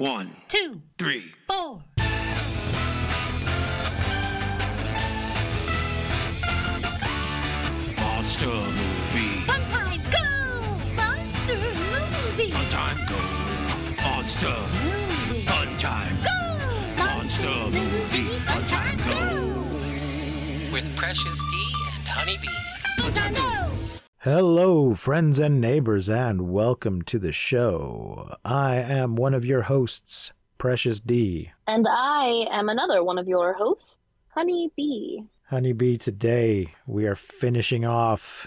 One, two, three. four. Monster movie. Fun time, go! Monster movie. Fun time, go. Monster. Movie. Fun time. Go! Monster movie. Fun time, go. with Precious D and Honeybee. Fun time, go! Hello, friends and neighbors, and welcome to the show. I am one of your hosts, Precious D. And I am another one of your hosts, Honey Bee. Honeybee, today we are finishing off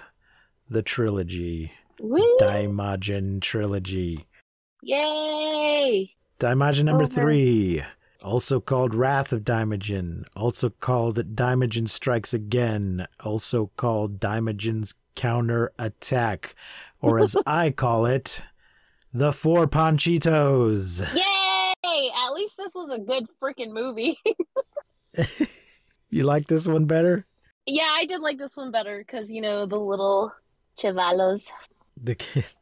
the trilogy, Woo! Daimajin trilogy. Yay! Daimajin number oh, Over. three, also called Wrath of Daimajin, also called Daimajin Strikes Again, also called Daimajin's Counter Attack, or as I call it, the Four Panchitos. Yay! At least this was a good freaking movie. You like this one better? yeah, I did like this one better because, you know, the little chavalos. The kids.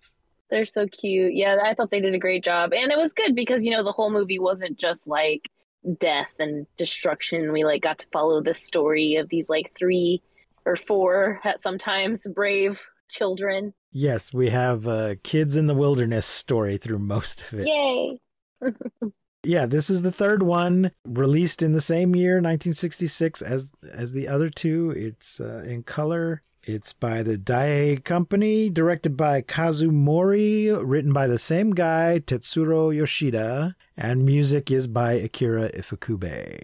They're so cute. Yeah, I thought they did a great job. And it was good because, you know, the whole movie wasn't just like death and destruction. We like got to follow the story of these like three or four at sometimes brave children. Yes, we have uh, kids in the wilderness story through most of it. Yay! Yeah, this is the third one, released in the same year, 1966, as as the other two. It's uh, in color. It's by the Daiei Company, directed by Kazuo Mori, written by the same guy, Tetsuro Yoshida, and music is by Akira Ifukube.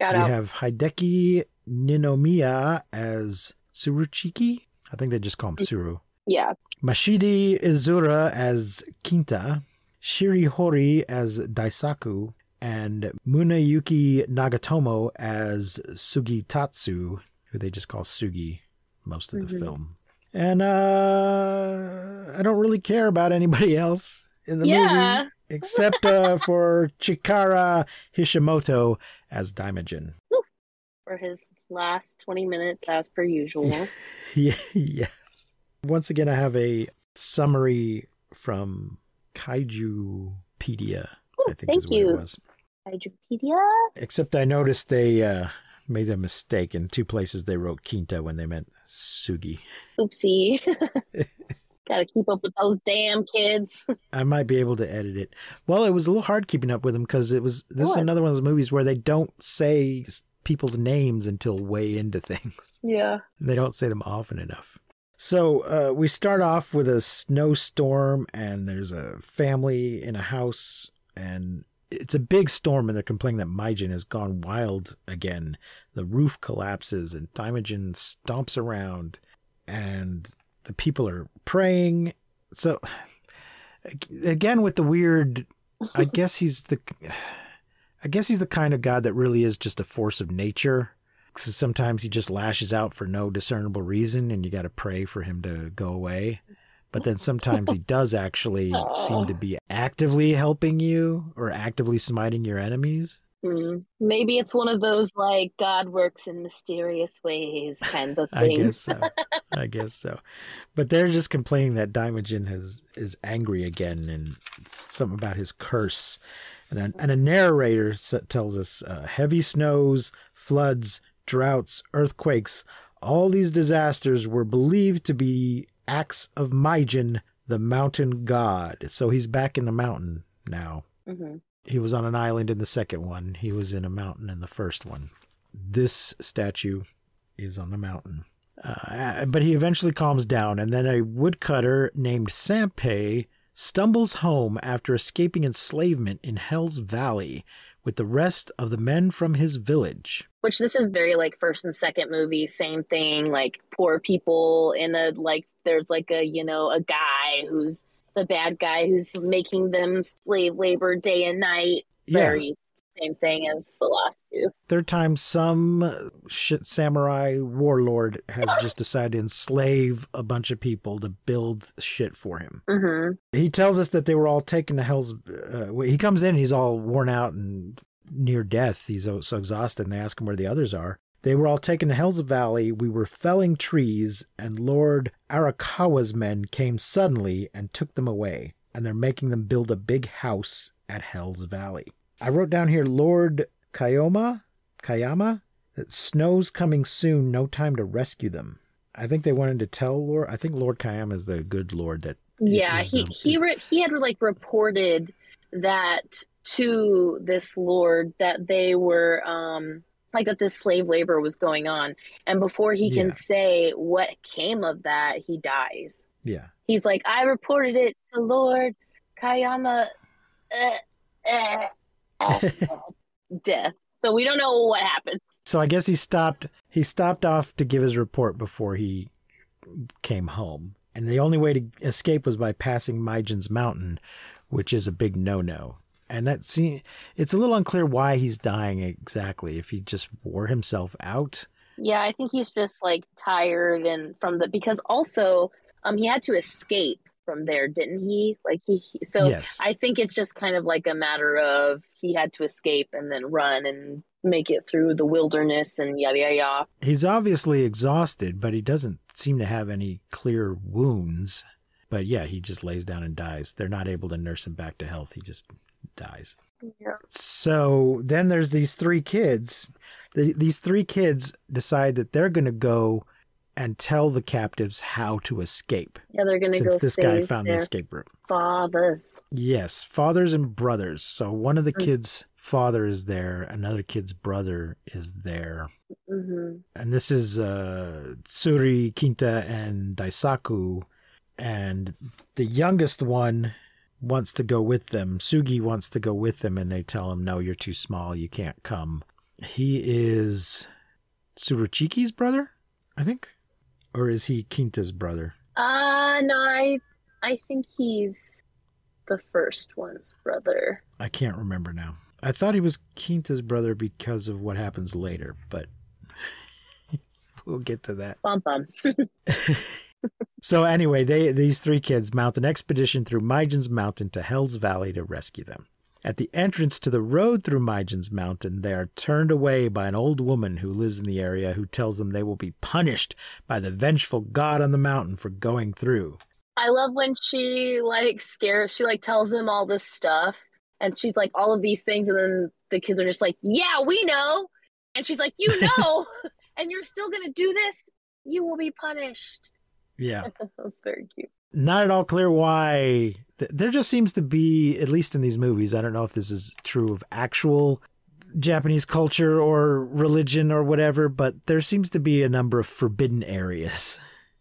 Shout we out. have Hideki Ninomiya as Tsuruchiki. I think they just call him Tsuru. Yeah. Mashidi Izura as Kinta, Shiri Hori as Daisaku, and Munayuki Nagatomo as Sugitatsu, who they just call Sugi most of the Mhm. film. And uh, I don't really care about anybody else in the Yeah. movie except uh, for Chikara Hashimoto as Daimajin. for his last 20 minutes as per usual. Yeah, yes. Once again, I have a summary from Kaijupedia. Ooh, I think thank is what you. it was. Hydropedia? Except I noticed they uh, made a mistake in two places. They wrote Quinta when they meant Sugi. Oopsie. Gotta keep up with those damn kids. I might be able to edit it. Well, it was a little hard keeping up with them because it was. This is another one of those movies where they don't say people's names until way into things. Yeah. They don't say them often enough. So uh, we start off with a snowstorm, and there's a family in a house, and it's a big storm, and they're complaining that Majin has gone wild again. The roof collapses, and Daimajin stomps around, and the people are praying. So again, with the weird, I guess he's the, I guess he's the kind of god that really is just a force of nature. Cause sometimes he just lashes out for no discernible reason, and you got to pray for him to go away. But then sometimes he does actually seem to be actively helping you or actively smiting your enemies. Hmm. Maybe it's one of those like God works in mysterious ways kinds of things. I guess so. I guess so. But they're just complaining that Daimajin has is angry again, and it's something about his curse. And then, and a narrator tells us uh, heavy snows, floods, droughts, earthquakes. All these disasters were believed to be acts of Majin, the mountain god. So he's back in the mountain now. hmm He was on an island in the second one. He was in a mountain in the first one. This statue is on the mountain. Uh, but he eventually calms down, and then a woodcutter named Sampei stumbles home after escaping enslavement in Hell's Valley with the rest of the men from his village. Which this is very like first and second movie, same thing. Like poor people in a like there's like a you know a guy who's the bad guy who's making them slave labor day and night. Very same thing as the last two. Third time, some shit samurai warlord has just decided to enslave a bunch of people to build shit for him. hmm He tells us that they were all taken to hell's. Uh, he comes in, he's all worn out and near death. He's so, so exhausted, and they ask him where the others are. They were all taken to Hell's Valley. We were felling trees, and Lord Arakawa's men came suddenly and took them away. And they're making them build a big house at Hell's Valley. I wrote down here Lord Kayoma, Kayama, that snow's coming soon, no time to rescue them. I think they wanted to tell Lord. I think Lord Kayama is the good Lord that. Yeah, he he re- he had like reported that to this lord that they were um like that this slave labor was going on, and before he can Yeah. say what came of that, he dies. Yeah. He's like, I reported it to Lord Kayama. Uh, uh, death. So we don't know what happened. So I guess he stopped. He stopped off to give his report before he came home, and the only way to escape was by passing Majin's mountain, which is a big no-no. And that see, it's a little unclear why he's dying exactly. If he just wore himself out. Yeah, I think he's just like tired and from the because also um he had to escape from there, didn't he? Like he he- so yes. I think it's just kind of like a matter of he had to escape and then run and make it through the wilderness and yada yada yada. He's obviously exhausted, but he doesn't seem to have any clear wounds. But yeah, he just lays down and dies. They're not able to nurse him back to health. He just dies. Yeah. So then there's these three kids. The, these three kids decide that they're going to go and tell the captives how to escape. Yeah, they're gonna Since go this guy found the escape route. fathers. Yes, fathers and brothers. So one of the Mm. kids' father is there, another kid's brother is there. hmm and this is uh, Tsuri, Kinta, and Daisaku. And the youngest one wants to go with them. Sugi wants to go with them, and they tell him, No, you're too small. You can't come. He is Tsuruchiki's brother, I think? Or is he Kinta's brother? Uh no, I I think he's the first one's brother. I can't remember now. I thought he was Kinta's brother because of what happens later, but we'll get to that. Bum bum. So anyway, they these three kids mount an expedition through Majin's Mountain to Hell's Valley to rescue them. At the entrance to the road through Majin's Mountain, they are turned away by an old woman who lives in the area who tells them they will be punished by the vengeful god on the mountain for going through. I love when she like scares she like tells them all this stuff and she's like all of these things and then the kids are just like, "Yeah, we know." And she's like, "You know, and you're still going to do this? You will be punished." Yeah. that was very cute. Not at all clear why. There just seems to be, at least in these movies, I don't know if this is true of actual Japanese culture or religion or whatever, but there seems to be a number of forbidden areas.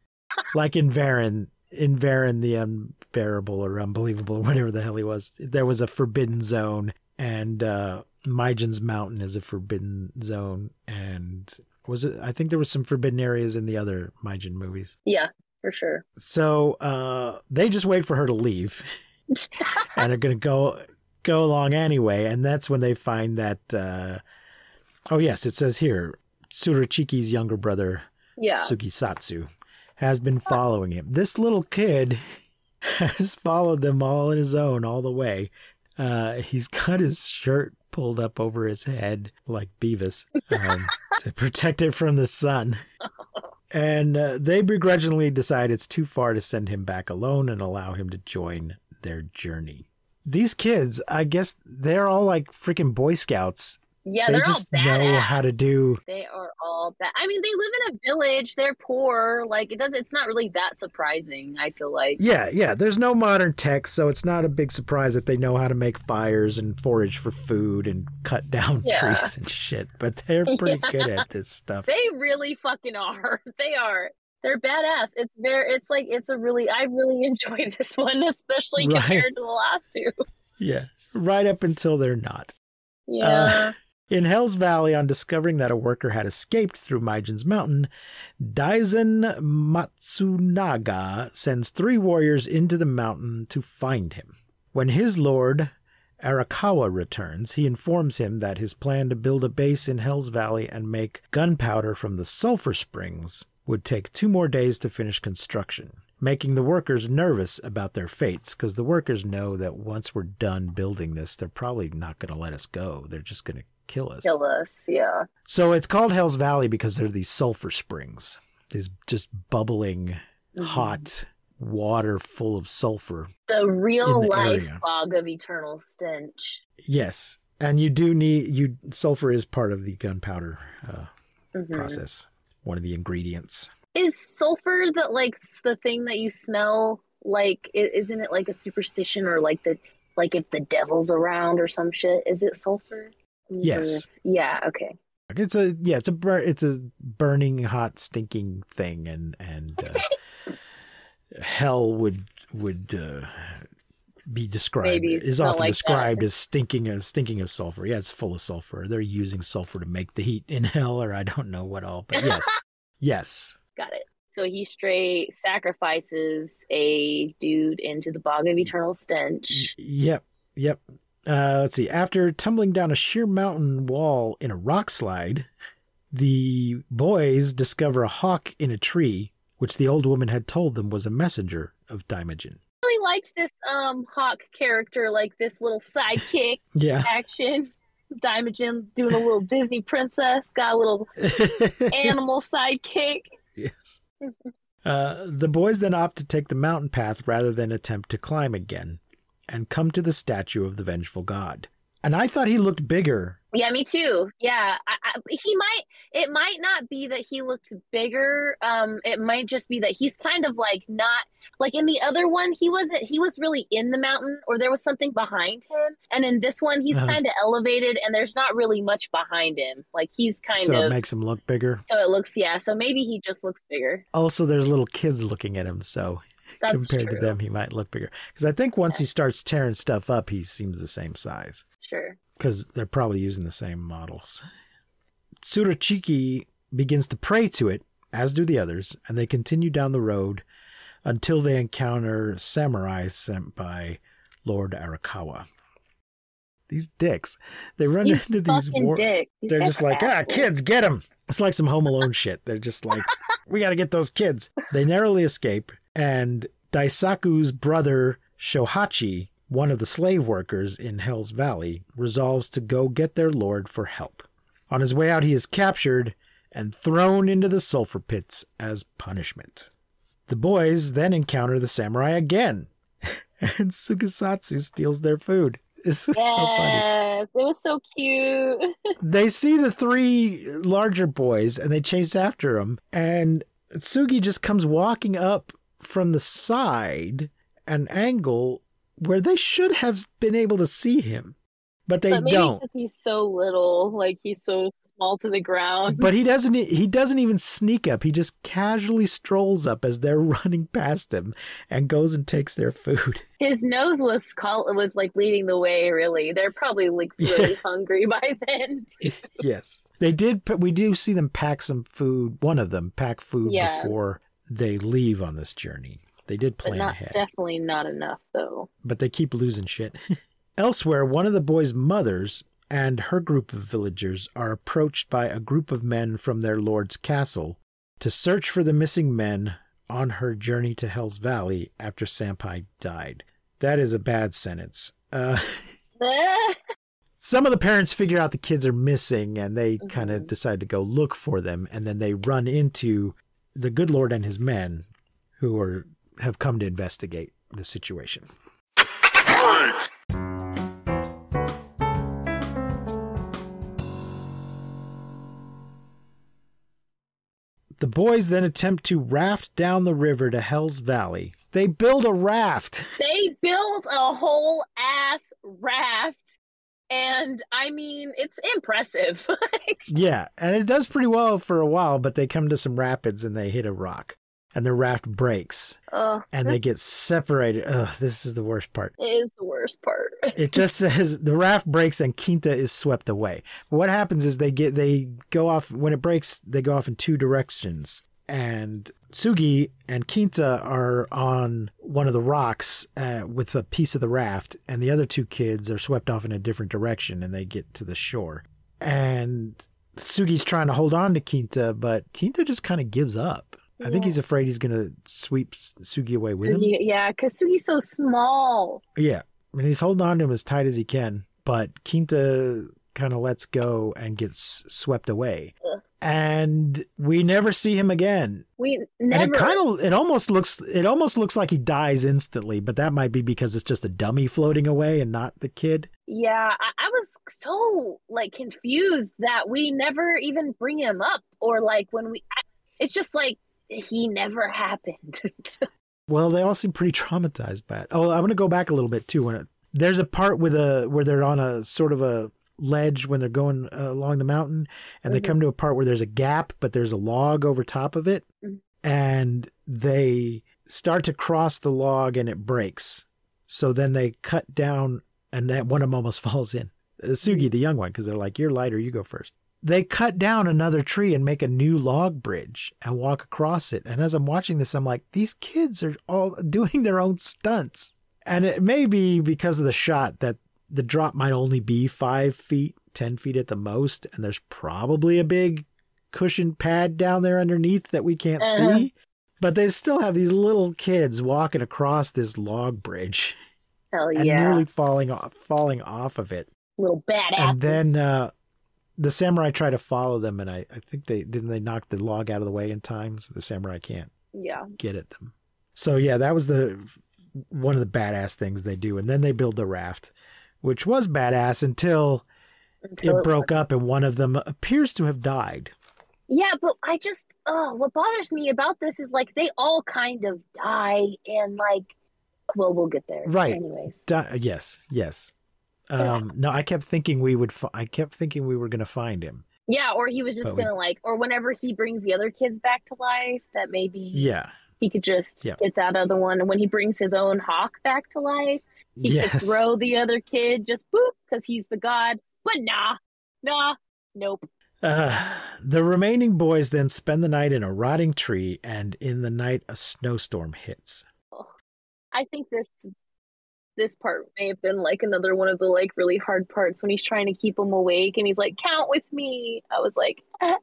like in Varan, in Varan the Unbearable or Unbelievable or whatever the hell he was, there was a forbidden zone, and uh, Majin's Mountain is a forbidden zone. And was it? I think there was some forbidden areas in the other Myjan movies. Yeah, for sure. So uh, they just wait for her to leave, and are going to go go along anyway. And that's when they find that. Uh, oh yes, it says here, Tsuruchiki's younger brother Yeah. Sugisatsu has been following him. This little kid has followed them all on his own all the way. Uh, he's got his shirt pulled up over his head like Beavis um, to protect it from the sun. And uh, they begrudgingly decide it's too far to send him back alone and allow him to join their journey. These kids, I guess they're all like freaking Boy Scouts. Yeah, they they're just all know how to do They are all bad. I mean, they live in a village. They're poor. Like it does. It's not really that surprising. I feel like. Yeah, yeah. There's no modern tech, so it's not a big surprise that they know how to make fires and forage for food and cut down Yeah. trees and shit. But they're pretty good at this stuff. They really fucking are. They are. They're badass. It's very. It's like it's a really. I really enjoyed this one, especially Right. compared to the last two. Yeah, right up until they're not. Yeah. Uh, In Hell's Valley, on discovering that a worker had escaped through Majin's Mountain, Daisen Matsunaga sends three warriors into the mountain to find him. When his lord, Arakawa, returns, he informs him that his plan to build a base in Hell's Valley and make gunpowder from the sulfur springs would take two more days to finish construction, making the workers nervous about their fates because the workers know that once we're done building this, they're probably not going to let us go. They're just going to kill us. Kill us. Yeah. So it's called Hell's Valley because there are these sulfur springs, these just bubbling, Mhm. hot water full of sulfur. The real the life area. fog of eternal stench. Yes, and you do need you sulfur is part of the gunpowder uh, Mhm. process. One of the ingredients. Is sulfur that like the thing that you smell? Like, isn't it like a superstition or like the like if the devil's around or some shit? Is it sulfur? Yes. Yeah. Okay. It's a yeah, it's a bur- it's a burning hot stinking thing and and uh, hell would would uh, be described Maybe is often like that. described as stinking of stinking of sulfur. Yeah, it's full of sulfur. They're using sulfur to make the heat in hell or I don't know what all, but yes. yes. Got it. So he straight sacrifices a dude into the bog of eternal stench. Yep. Yep. Uh, let's see. After tumbling down a sheer mountain wall in a rock slide, the boys discover a hawk in a tree, which the old woman had told them was a messenger of Daimogen. really liked this um hawk character, like this little sidekick Yeah. action. Daimogen doing a little Disney princess, got a little animal sidekick. yes. Uh, the boys then opt to take the mountain path rather than attempt to climb again, and come to the statue of the vengeful god. And I thought he looked bigger. Yeah, me too. Yeah, I, I, he might. It might not be that he looked bigger. Um, it might just be that he's kind of like not like in the other one. He wasn't. He was really in the mountain, or there was something behind him. And in this one, he's Uh-huh. kind of elevated, and there's not really much behind him. Like he's kind so of. it makes him look bigger. so it looks, yeah. So maybe he just looks bigger. Also, there's little kids looking at him, so That's compared true. to them, he might look bigger. Because I think once he starts tearing stuff up, he seems the same size. Sure. Because they're probably using the same models. Tsuruchiki begins to pray to it, as do the others, and they continue down the road until they encounter samurai sent by Lord Arakawa. These dicks, they run He's into these war. dick. They're just like, ah, kids, get them. It's like some Home Alone shit. They're just like, we got to get those kids. They narrowly escape, and Daisaku's brother Shohachi, one of the slave workers in Hell's Valley, resolves to go get their lord for help. On his way out, he is captured and thrown into the sulfur pits as punishment. The boys then encounter the samurai again, and Sugasatsu steals their food. This was so funny Yes, it was so cute. they see the three larger boys and they chase after them and Sugi just comes walking up from the side an angle where they should have been able to see him but they but maybe don't because he's so little, like he's so small to the ground. but he doesn't he doesn't even sneak up he just casually strolls up as they're running past him and goes and takes their food His nose was call was like leading the way. Really, they're probably like really Yeah. hungry by then. yes they did we do see them pack some food one of them pack food Yeah. before they leave on this journey they did plan not ahead definitely not enough though. but they keep losing shit. Elsewhere, one of the boys' mothers and her group of villagers are approached by a group of men from their lord's castle to search for the missing men on her journey to Hell's Valley after Sampai died. That is a bad sentence. Uh, some of the parents figure out the kids are missing and they kind of decide to go look for them and then they run into the good lord and his men who are have come to investigate the situation. The boys then attempt to raft down the river to Hell's Valley. They build a raft. they built a whole ass raft, and I mean it's impressive. Yeah, and it does pretty well for a while, but they come to some rapids and they hit a rock. And the raft breaks oh, and they get separated. Ugh, this is the worst part. It is the worst part. It just says the raft breaks and Quinta is swept away. What happens is they get they go off when it breaks, they go off in two directions. And Sugi and Kinta are on one of the rocks uh, with a piece of the raft, and the other two kids are swept off in a different direction, and they get to the shore. And Sugi's trying to hold on to Kinta, but Kinta just kind of gives up. I think he's afraid he's going to sweep Sugi away with him. Yeah, because Sugi's so small. Yeah. I mean, he's holding on to him as tight as he can, but Kinta kind of lets go and gets swept away. Ugh. And we never see him again. We never. And it kind of it almost looks it almost looks like he dies instantly, but that might be because it's just a dummy floating away and not the kid. Yeah, I, I was so like confused that we never even bring him up, or like when we, I, it's just like he never happened. Well, they all seem pretty traumatized by it. Oh, I want to go back a little bit too. When it, there's a part with a where they're on a sort of a ledge when they're going uh, along the mountain, and they Mhm. come to a part where there's a gap, but there's a log over top of it, Mhm. and they start to cross the log and it breaks. So then they cut down, and then one of them almost falls in. Uh, Sugi, the young one, because they're like, "You're lighter, you go first. They cut down another tree and make a new log bridge and walk across it. And as I'm watching this, I'm like, these kids are all doing their own stunts. And it may be because of the shot that the drop might only be five feet, 10 feet at the most. And there's probably a big cushion pad down there underneath that we can't Uh-huh. see. But they still have these little kids walking across this log bridge Hell and yeah, nearly falling off, falling off of it little badass. and then uh, the samurai try to follow them, and I, I think they didn't they knock the log out of the way in time, so the samurai can't yeah, get at them. So yeah, that was the one of the badass things they do, and then they build the raft, which was badass until, until it broke was- up, and one of them appears to have died. Yeah, but I just oh, what bothers me about this is like they all kind of die, and like, well, we'll get there. Right. Anyways, Di- yes, yes. Um, no, I kept thinking we would. Fi- I kept thinking we were going to find him. yeah, or he was just gonna like, or whenever he brings the other kids back to life, that maybe Yeah. he could just Yeah. get that other one. And when he brings his own hawk back to life, he could throw the other kid just boop because he's the god. But nah, nah, nope. Uh, the remaining boys then spend the night in a rotting tree, and in the night, a snowstorm hits. I think this this part may have been like another one of the like really hard parts when he's trying to keep them awake and he's like, "Count with me." I was like, ah,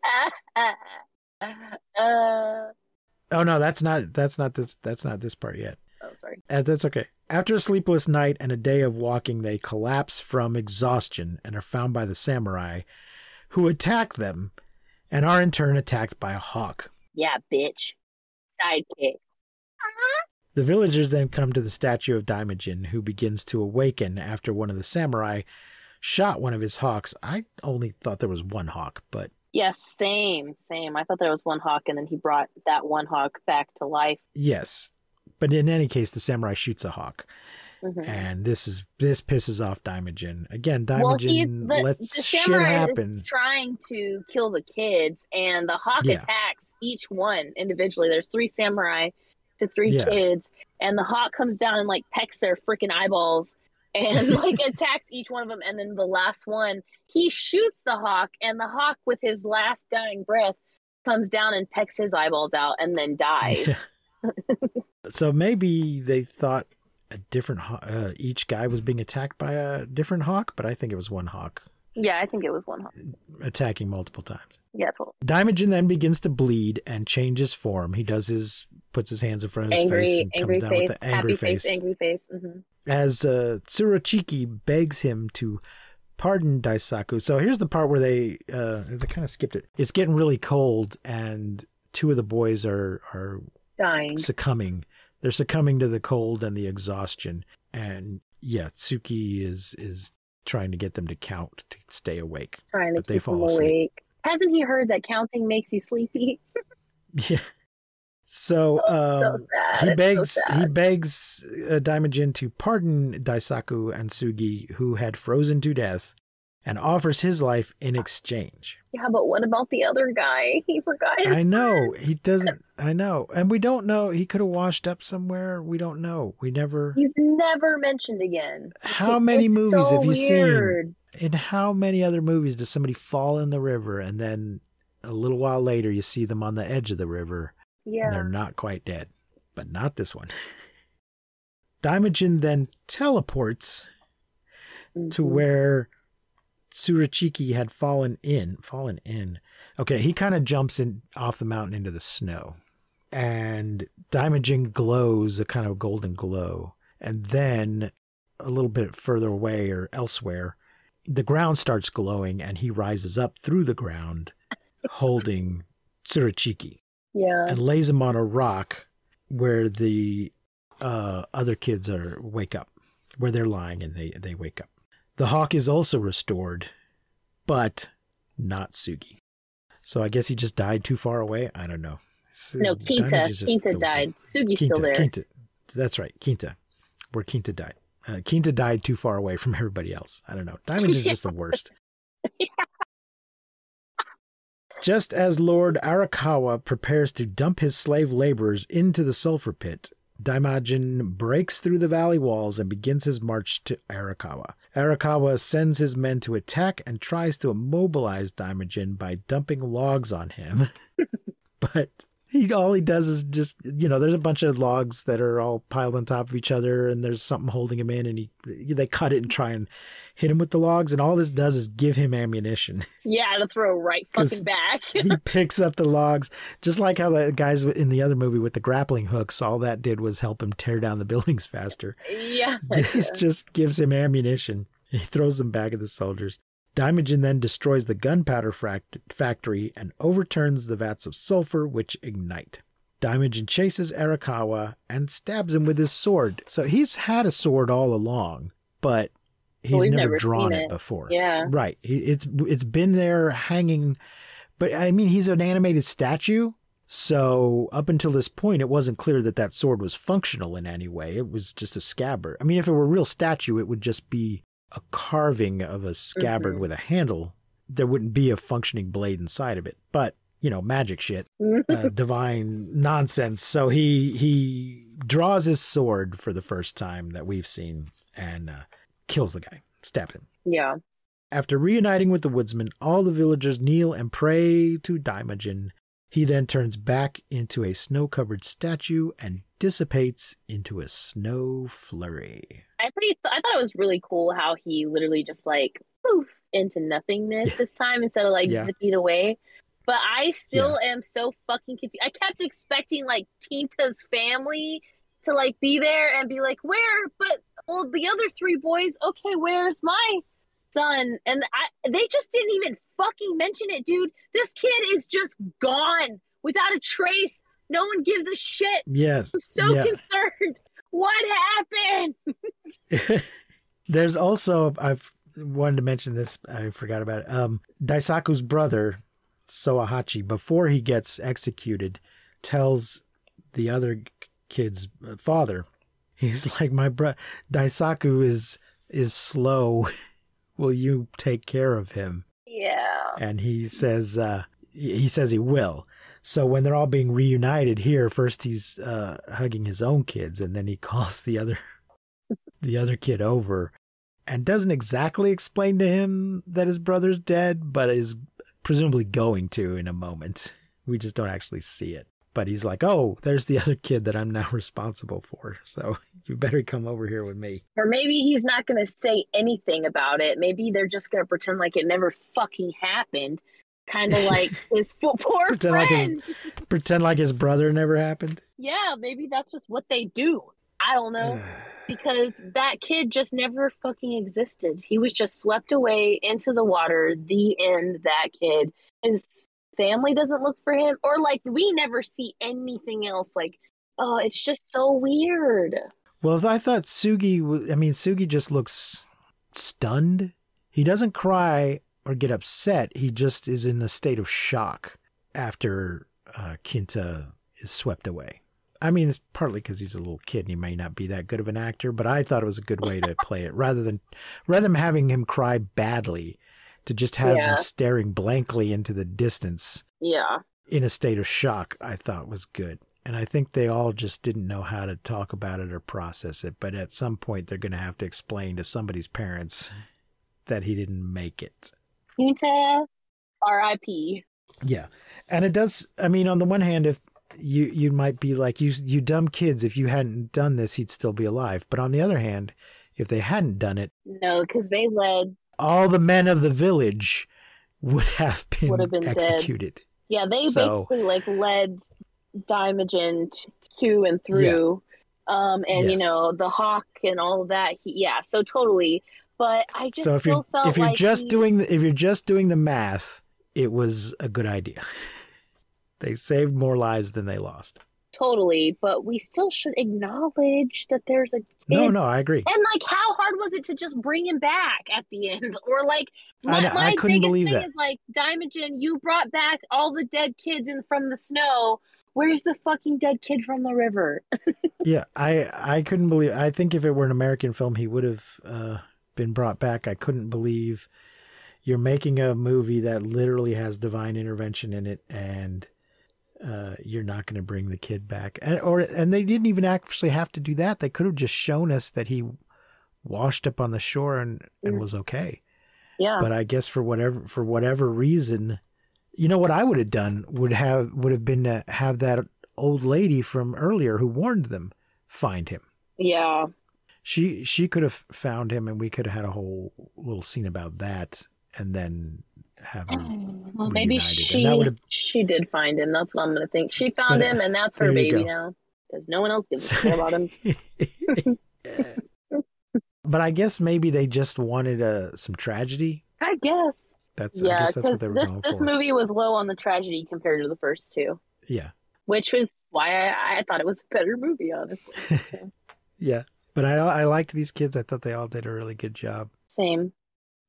ah, ah, Oh no, that's not that's not this that's not this part yet. Oh sorry. Uh, that's okay. After a sleepless night and a day of walking, they collapse from exhaustion and are found by the samurai, who attack them, and are in turn attacked by a hawk. Yeah, bitch. Sidekick. The villagers then come to the statue of Daimajin, who begins to awaken after one of the samurai shot one of his hawks. I only thought there was one hawk, but Yes, same, same. I thought there was one hawk, and then he brought that one hawk back to life. yes. But in any case, the samurai shoots a hawk, Mhm. and this is this pisses off Daimajin again. Well, Daimajin the, lets the shit happen. is trying to kill the kids, and the hawk Yeah. attacks each one individually. There's three samurai to three Yeah. kids, and the hawk comes down and like pecks their freaking eyeballs and like attacks each one of them. And then the last one, he shoots the hawk, and the hawk, with his last dying breath, comes down and pecks his eyeballs out and then dies. Yeah. so maybe they thought a different uh, each guy was being attacked by a different hawk, but I think it was one hawk Yeah, I think it was one hawk. attacking multiple times. Yeah, totally. Then begins to bleed and changes form. He does his puts his hands in front of his face Angry, and angry comes down face, with an angry happy face. face, angry face. hmm As uh, Tsuruchiki begs him to pardon Daisaku. So here's the part where they uh, they kind of skipped it. It's getting really cold, and two of the boys are are Dying. succumbing. They're succumbing to the cold and the exhaustion. And yeah, Tsuki is is trying to get them to count to stay awake. trying to But they keep fall asleep. awake. Hasn't he heard that counting makes you sleepy? Yeah. So, um, so he begs so he begs uh, Daimajin to pardon Daisaku and Sugi, who had frozen to death, and offers his life in exchange. Yeah, but what about the other guy? He forgot his I know he doesn't. I know, and we don't know. He could have washed up somewhere. We don't know. We never. He's never mentioned again. How many movies so have you weird. seen? In how many other movies does somebody fall in the river and then a little while later you see them on the edge of the river and Yeah. they're not quite dead? But not this one. Daimajin then teleports to Mhm. where Tsuruchiki had fallen in. Fallen in. Okay, he kind of jumps in off the mountain into the snow. And Daimajin glows a kind of golden glow. And then a little bit further away or elsewhere, the ground starts glowing and he rises up through the ground holding Tsuruchiki Yeah. and lays him on a rock where the uh, other kids are wake up, where they're lying and they, they wake up. The hawk is also restored, but not Sugi. So I guess he just died too far away. I don't know. No, is just Quinta the- died. Sugi's still there. Quinta. That's right, Kinta. Where Kinta died. Uh, Quinta died too far away from everybody else. I don't know. Diamond is just the worst. Just as Lord Arakawa prepares to dump his slave laborers into the sulfur pit, Daimajin breaks through the valley walls and begins his march to Arakawa. Arakawa sends his men to attack and tries to immobilize Daimajin by dumping logs on him. but he all he does is just you know there's a bunch of logs that are all piled on top of each other and there's something holding him in and he they cut it and try and hit him with the logs and all this does is give him ammunition Yeah, to throw right fucking back. he picks up the logs just like how the guys in the other movie with the grappling hooks all that did was help him tear down the buildings faster yeah. this just gives him ammunition he throws them back at the soldiers Daimajin then destroys the gunpowder factory and overturns the vats of sulfur, which ignite. Daimajin chases Arakawa and stabs him with his sword. So he's had a sword all along, but he's never, never drawn it. it. before. Yeah. Right. It's it's been there hanging, but I mean he's an animated statue. So up until this point, it wasn't clear that that sword was functional in any way. It was just a scabbard. I mean, if it were a real statue, it would just be a carving of a scabbard Mhm. with a handle. There wouldn't be a functioning blade inside of it. But you know, magic shit, uh, divine nonsense. So he he draws his sword for the first time that we've seen and uh, kills the guy, stabs him. yeah. After reuniting with the woodsman, all the villagers kneel and pray to Daimajin. He then turns back into a snow covered statue and dissipates into a snow flurry. I pretty I thought it was really cool how he literally just like poof into nothingness Yeah. this time instead of like Yeah. zipping away. But I still am so fucking confused. I kept expecting like Quinta's family to like be there and be like, "Where?" But well, the other three boys, okay, where's my son? And I they just didn't even fucking mention it, dude. This kid is just gone without a trace. No one gives a shit. Yes. I'm so yeah. concerned. What happened? There's also I've wanted to mention this. I forgot about it. Um, Daisaku's brother Soahachi, before he gets executed, tells the other kid's uh, father, he's like, "My bro, Daisaku is is slow. Will you take care of him?" Yeah. and he says uh, he says he will. So when they're all being reunited here, first he's uh, hugging his own kids, and then he calls the other the other kid over, and doesn't exactly explain to him that his brother's dead, but is presumably going to in a moment. We just don't actually see it. But he's like, "Oh, there's the other kid that I'm now responsible for. So you better come over here with me." Or maybe he's not going to say anything about it. Maybe they're just going to pretend like it never fucking happened. Kind of like his poor Pretend like his- friend. Pretend like his brother never happened. Yeah, maybe that's just what they do. I don't know. because that kid just never fucking existed. He was just swept away into the water. The end. That kid. His family doesn't look for him, or like we never see anything else. Like, oh, it's just so weird. Well, I thought Sugi. i mean, Sugi just looks stunned. He doesn't cry or get upset. He just is in a state of shock after uh, Kinta is swept away. I mean, it's partly because he's a little kid and he may not be that good of an actor, but I thought it was a good way to play it rather than rather than having him cry badly, to just have Yeah. him staring blankly into the distance Yeah. in a state of shock, I thought was good. And I think they all just didn't know how to talk about it or process it. But at some point, they're going to have to explain to somebody's parents that he didn't make it. Quinta, R.I.P. Yeah. And it does, I mean, on the one hand, if you, you might be like, you, you dumb kids, if you hadn't done this, he'd still be alive. But on the other hand, if they hadn't done it, No, because they led. All the men of the village would have been, Would have been dead. executed. Yeah, they So- basically like led Daimogen t- to and through. Um, and you know the hawk and all of that. He, yeah, so totally. but I just so if you're felt if you're like just he- doing the, if you're just doing the math, it was a good idea. they saved more lives than they lost. Totally, but we still should acknowledge that there's a kid. No, no, I agree. And like, how hard was it to just bring him back at the end? Or like, I my, know- I couldn't biggest believe thing that. is like, Diamogen, you brought back all the dead kids in from the snow. Where's the fucking dead kid from the river? Yeah, I I couldn't believe. I think if it were an American film, he would have uh, been brought back. I couldn't believe you're making a movie that literally has divine intervention in it, and uh, you're not going to bring the kid back. And or and they didn't even actually have to do that. They could have just shown us that he washed up on the shore and and Mm. was okay. Yeah. But I guess for whatever for whatever reason, you know what I would have done would have would have been to have that old lady from earlier who warned them find him. yeah. She she could have found him, and we could have had a whole little scene about that, and then have him. Well, maybe she she did find him. That's what I'm gonna think. She found But, him, and that's her baby go. now. Because no one else gives a shit about him. but I guess maybe they just wanted uh, some tragedy. I guess. That's I yeah, guess that's because what they were this this for. movie was low on the tragedy compared to the first two, Yeah, which was why I, I thought it was a better movie. Honestly, yeah. But I I liked these kids. I thought they all did a really good job. same.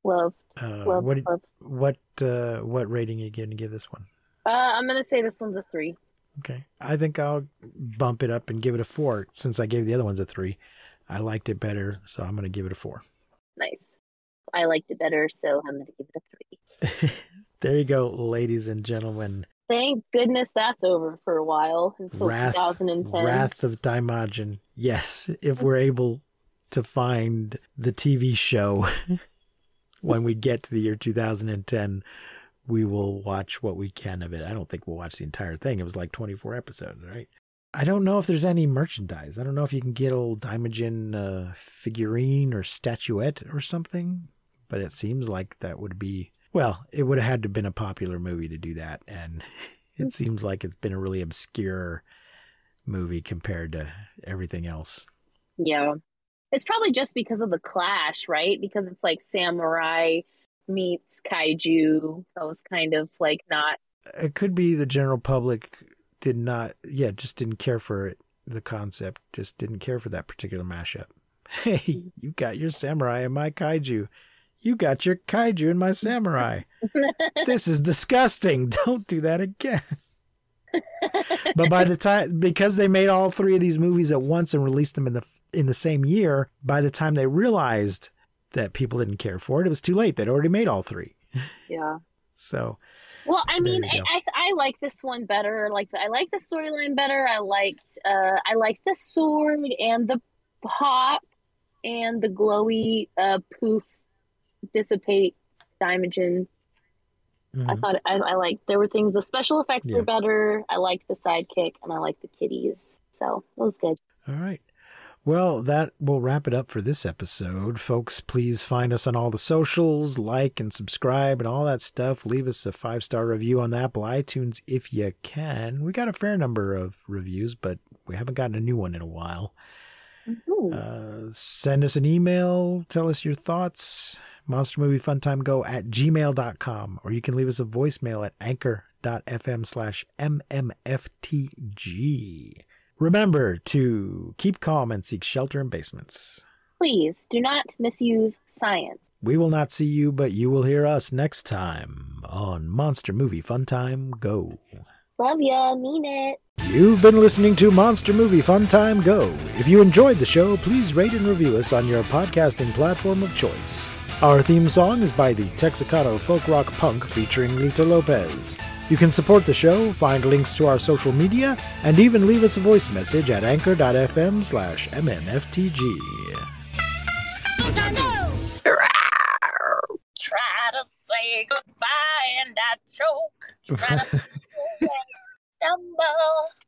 Love, Uh, love, what love. what uh, what rating are you going to give this one? Uh, I'm gonna say this one's a three. Okay. I think I'll bump it up and give it a four since I gave the other ones a three. I liked it better, so I'm going to give it a four. Nice. I liked it better, so I'm gonna give it a three. there you go, ladies and gentlemen. Thank goodness that's over for a while until Wrath, 2010. Wrath of Daimajin. Yes, if we're able to find the TV show when we get to the year 2010, we will watch what we can of it. I don't think we'll watch the entire thing. It was like 24 episodes, right? I don't know if there's any merchandise. I don't know if you can get a little Daimajin uh, figurine or statuette or something, but it seems like that would be, well, it would have had to have been a popular movie to do that. And it seems like it's been a really obscure movie compared to everything else. Yeah. It's probably just because of the clash, right? Because it's like samurai meets kaiju. Those kind of like not. It could be the general public did not, yeah, just didn't care for it, the concept, just didn't care for that particular mashup. Hey, you got your samurai and my kaiju. You got your kaiju and my samurai. this is disgusting. Don't do that again. but by the time because they made all three of these movies at once and released them in the in the same year, by the time they realized that people didn't care for it, it was too late. They'd already made all three. Yeah. So Well, I mean, I. I I like this one better. Like I like the storyline better. I liked uh I like the sword and the pop and the glowy uh poof dissipate Diamogen. I mhm. thought I, I liked there were things. The special effects Yeah. were better. I liked the sidekick and I liked the kitties. So it was good. All right. Well, that will wrap it up for this episode. Folks, please find us on all the socials, like and subscribe and all that stuff. Leave us a five star review on the Apple iTunes if you can. We got a fair number of reviews, but we haven't gotten a new one in a while. Ooh. Uh, send us an email, tell us your thoughts. Monster Movie Funtime Go at gmail.com, or you can leave us a voicemail at anchor.fm slash mmftg. Remember to keep calm and seek shelter in basements. Please do not misuse science. We will not see you, but you will hear us next time on Monster Movie Funtime Go. Love ya, mean it. You've been listening to Monster Movie Fun Time Go. If you enjoyed the show, please rate and review us on your podcasting platform of choice. Our theme song is by the Texacato folk rock punk featuring Lita Lopez. You can support the show, find links to our social media, and even leave us a voice message at anchor.fm slash mmftg. Try to say goodbye and I choke. Try to stumble.